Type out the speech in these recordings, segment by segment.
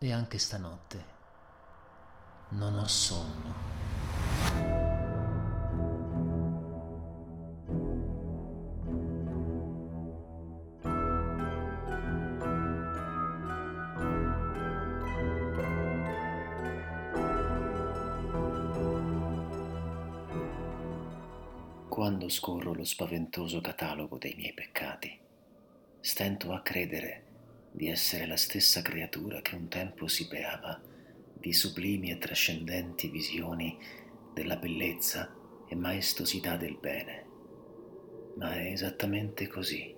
E anche stanotte non ho sonno. Quando scorro lo spaventoso catalogo dei miei peccati, stento a credere di essere la stessa creatura che un tempo si beava di sublimi e trascendenti visioni della bellezza e maestosità del bene. Ma è esattamente così.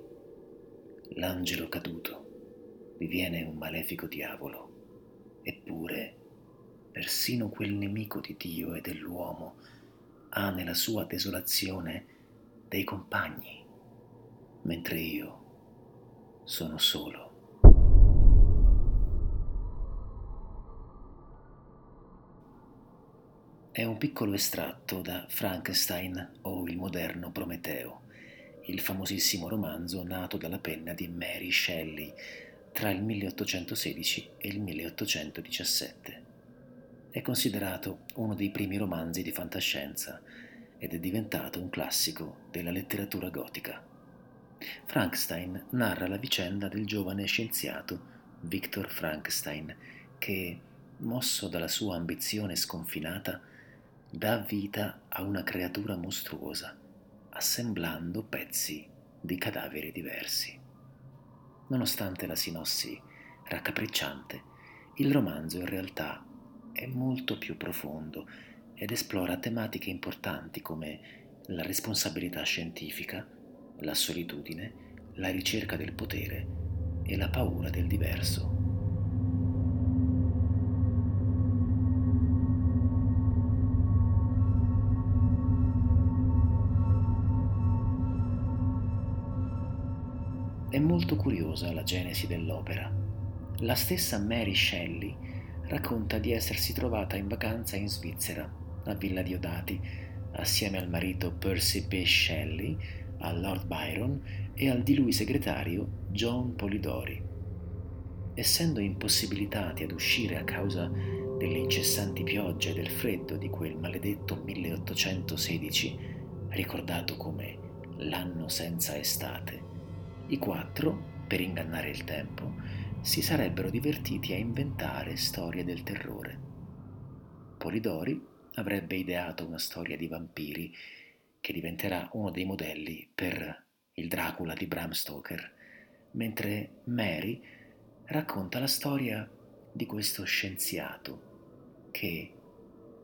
L'angelo caduto diviene un malefico diavolo, eppure persino quel nemico di Dio e dell'uomo ha nella sua desolazione dei compagni, mentre io sono solo. È un piccolo estratto da Frankenstein o il moderno Prometeo, il famosissimo romanzo nato dalla penna di Mary Shelley tra il 1816 e il 1817. È considerato uno dei primi romanzi di fantascienza ed è diventato un classico della letteratura gotica. Frankenstein narra la vicenda del giovane scienziato Victor Frankenstein che, mosso dalla sua ambizione sconfinata, dà vita a una creatura mostruosa, assemblando pezzi di cadaveri diversi. Nonostante la sinossi raccapricciante, il romanzo in realtà è molto più profondo ed esplora tematiche importanti come la responsabilità scientifica, la solitudine, la ricerca del potere e la paura del diverso. Molto curiosa la genesi dell'opera. La stessa Mary Shelley racconta di essersi trovata in vacanza in Svizzera, a Villa Diodati, assieme al marito Percy P. Shelley, a Lord Byron e al di lui segretario John Polidori. Essendo impossibilitati ad uscire a causa delle incessanti piogge e del freddo di quel maledetto 1816, ricordato come l'anno senza estate, i quattro, per ingannare il tempo, si sarebbero divertiti a inventare storie del terrore. Polidori avrebbe ideato una storia di vampiri che diventerà uno dei modelli per il Dracula di Bram Stoker, mentre Mary racconta la storia di questo scienziato che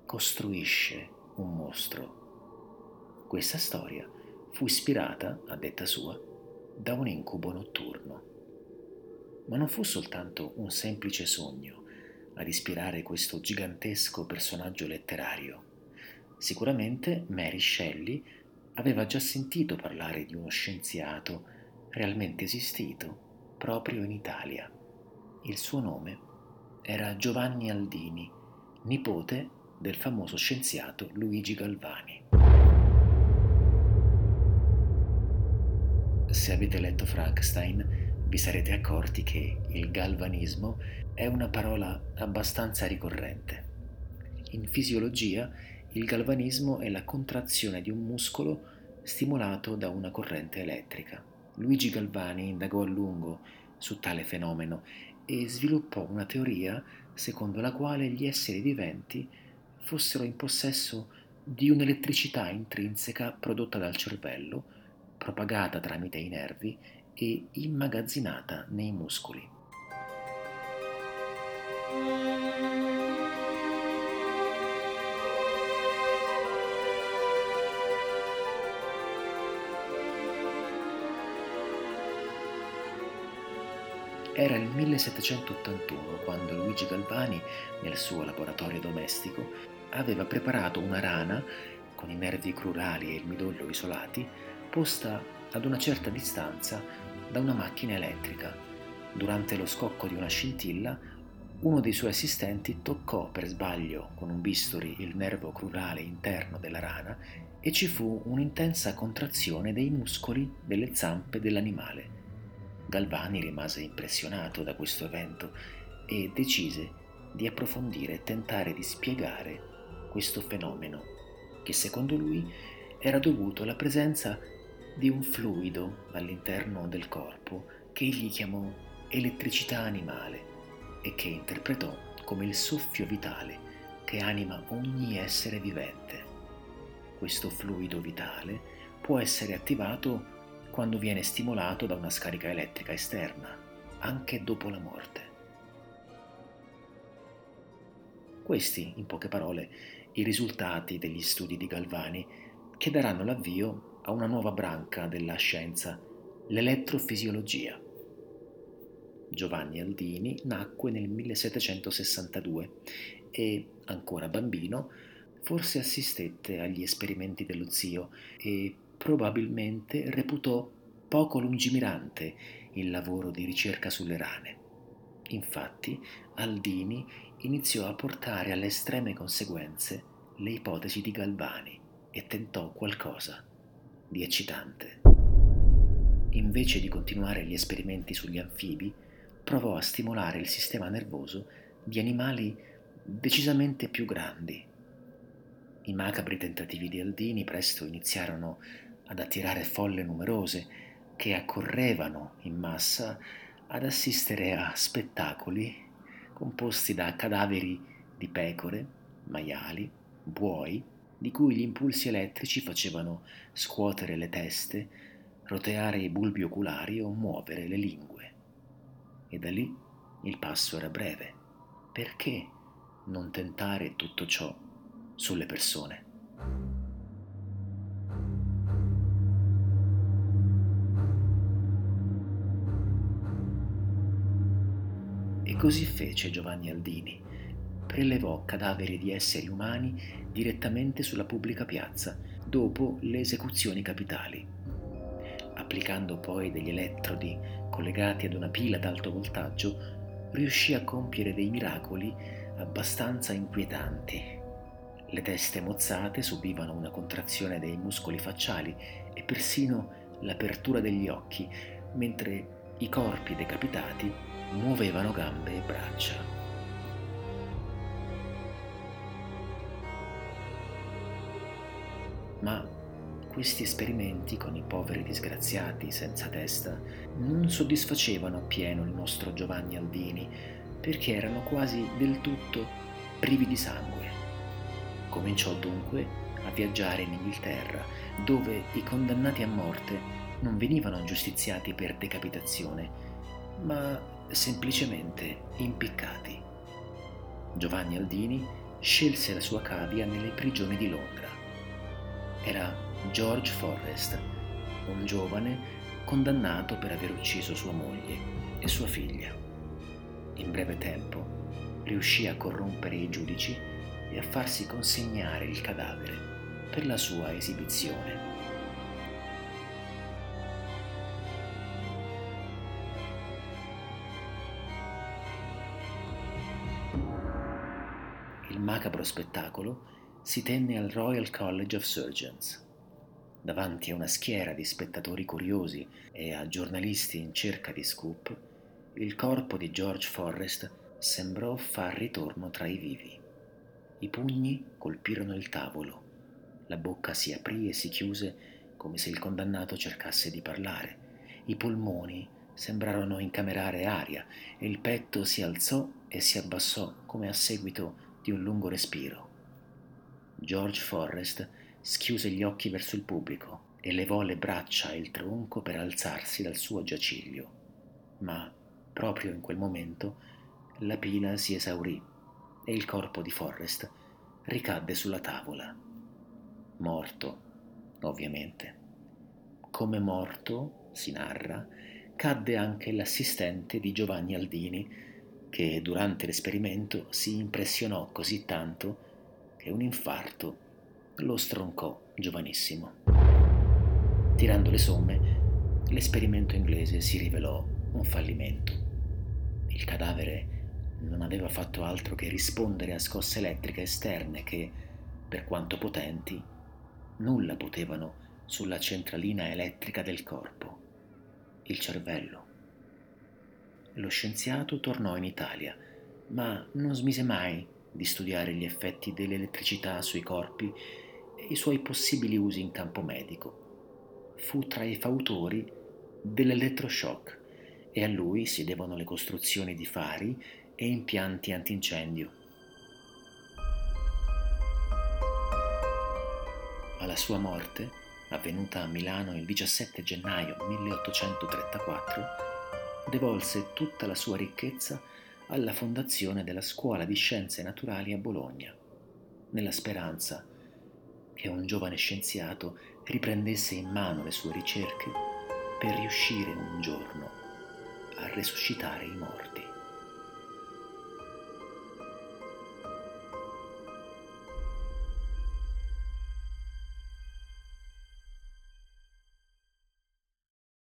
costruisce un mostro. Questa storia fu ispirata, a detta sua, da un incubo notturno ma non fu soltanto un semplice sogno ad ispirare questo gigantesco personaggio letterario. Sicuramente Mary Shelley aveva già sentito parlare di uno scienziato realmente esistito proprio in Italia. Il suo nome era Giovanni Aldini, nipote del famoso scienziato Luigi Galvani. Se avete letto Frankenstein, vi sarete accorti che il galvanismo è una parola abbastanza ricorrente. In fisiologia il galvanismo è la contrazione di un muscolo stimolato da una corrente elettrica. Luigi Galvani indagò a lungo su tale fenomeno e sviluppò una teoria secondo la quale gli esseri viventi fossero in possesso di un'elettricità intrinseca prodotta dal cervello, propagata tramite i nervi e immagazzinata nei muscoli. Era il 1781 quando Luigi Galvani, nel suo laboratorio domestico, aveva preparato una rana con i nervi crurali e il midollo isolati, posta ad una certa distanza da una macchina elettrica. Durante lo scocco di una scintilla, uno dei suoi assistenti toccò per sbaglio con un bisturi il nervo crurale interno della rana e ci fu un'intensa contrazione dei muscoli delle zampe dell'animale. Galvani rimase impressionato da questo evento e decise di approfondire e tentare di spiegare questo fenomeno, che secondo lui era dovuto alla presenza di un fluido all'interno del corpo che egli chiamò elettricità animale e che interpretò come il soffio vitale che anima ogni essere vivente. Questo fluido vitale può essere attivato quando viene stimolato da una scarica elettrica esterna, anche dopo la morte. Questi, in poche parole, i risultati degli studi di Galvani che daranno l'avvio a una nuova branca della scienza, l'elettrofisiologia. Giovanni Aldini nacque nel 1762 e, ancora bambino, forse assistette agli esperimenti dello zio e probabilmente reputò poco lungimirante il lavoro di ricerca sulle rane. Infatti, Aldini iniziò a portare alle estreme conseguenze le ipotesi di Galvani e tentò qualcosa di eccitante. Invece di continuare gli esperimenti sugli anfibi, provò a stimolare il sistema nervoso di animali decisamente più grandi. I macabri tentativi di Aldini presto iniziarono ad attirare folle numerose che accorrevano in massa ad assistere a spettacoli composti da cadaveri di pecore, maiali, buoi, di cui gli impulsi elettrici facevano scuotere le teste, roteare i bulbi oculari o muovere le lingue. E da lì il passo era breve. Perché non tentare tutto ciò sulle persone? E così fece Giovanni Aldini. Prelevò cadaveri di esseri umani direttamente sulla pubblica piazza, dopo le esecuzioni capitali. Applicando poi degli elettrodi collegati ad una pila ad alto voltaggio, riuscì a compiere dei miracoli abbastanza inquietanti. Le teste mozzate subivano una contrazione dei muscoli facciali e persino l'apertura degli occhi, mentre i corpi decapitati muovevano gambe e braccia. Ma questi esperimenti con i poveri disgraziati senza testa non soddisfacevano appieno il nostro Giovanni Aldini perché erano quasi del tutto privi di sangue. Cominciò dunque a viaggiare in Inghilterra, dove i condannati a morte non venivano giustiziati per decapitazione, ma semplicemente impiccati. Giovanni Aldini scelse la sua cavia nelle prigioni di Londra. Era George Forrest, un giovane condannato per aver ucciso sua moglie e sua figlia. In breve tempo riuscì a corrompere i giudici e a farsi consegnare il cadavere per la sua esibizione. macabro spettacolo si tenne al Royal College of Surgeons. Davanti a una schiera di spettatori curiosi e a giornalisti in cerca di scoop, il corpo di George Forrest sembrò far ritorno tra i vivi. I pugni colpirono il tavolo, la bocca si aprì e si chiuse come se il condannato cercasse di parlare, i polmoni sembrarono incamerare aria e il petto si alzò e si abbassò come a seguito di un lungo respiro. George Forrest schiuse gli occhi verso il pubblico e levò le braccia e il tronco per alzarsi dal suo giaciglio. Ma, proprio in quel momento, la pila si esaurì e il corpo di Forrest ricadde sulla tavola. Morto, ovviamente. Come morto, si narra, cadde anche l'assistente di Giovanni Aldini, che durante l'esperimento si impressionò così tanto che un infarto lo stroncò giovanissimo. Tirando le somme, l'esperimento inglese si rivelò un fallimento. Il cadavere non aveva fatto altro che rispondere a scosse elettriche esterne che, per quanto potenti, nulla potevano sulla centralina elettrica del corpo, il cervello lo scienziato tornò in Italia ma non smise mai di studiare gli effetti dell'elettricità sui corpi e i suoi possibili usi in campo medico. Fu tra i fautori dell'elettroshock e a lui si devono le costruzioni di fari e impianti antincendio. Alla sua morte, avvenuta a Milano il 17 gennaio 1834, devolse tutta la sua ricchezza alla fondazione della Scuola di Scienze Naturali a Bologna, nella speranza che un giovane scienziato riprendesse in mano le sue ricerche per riuscire un giorno a resuscitare i morti.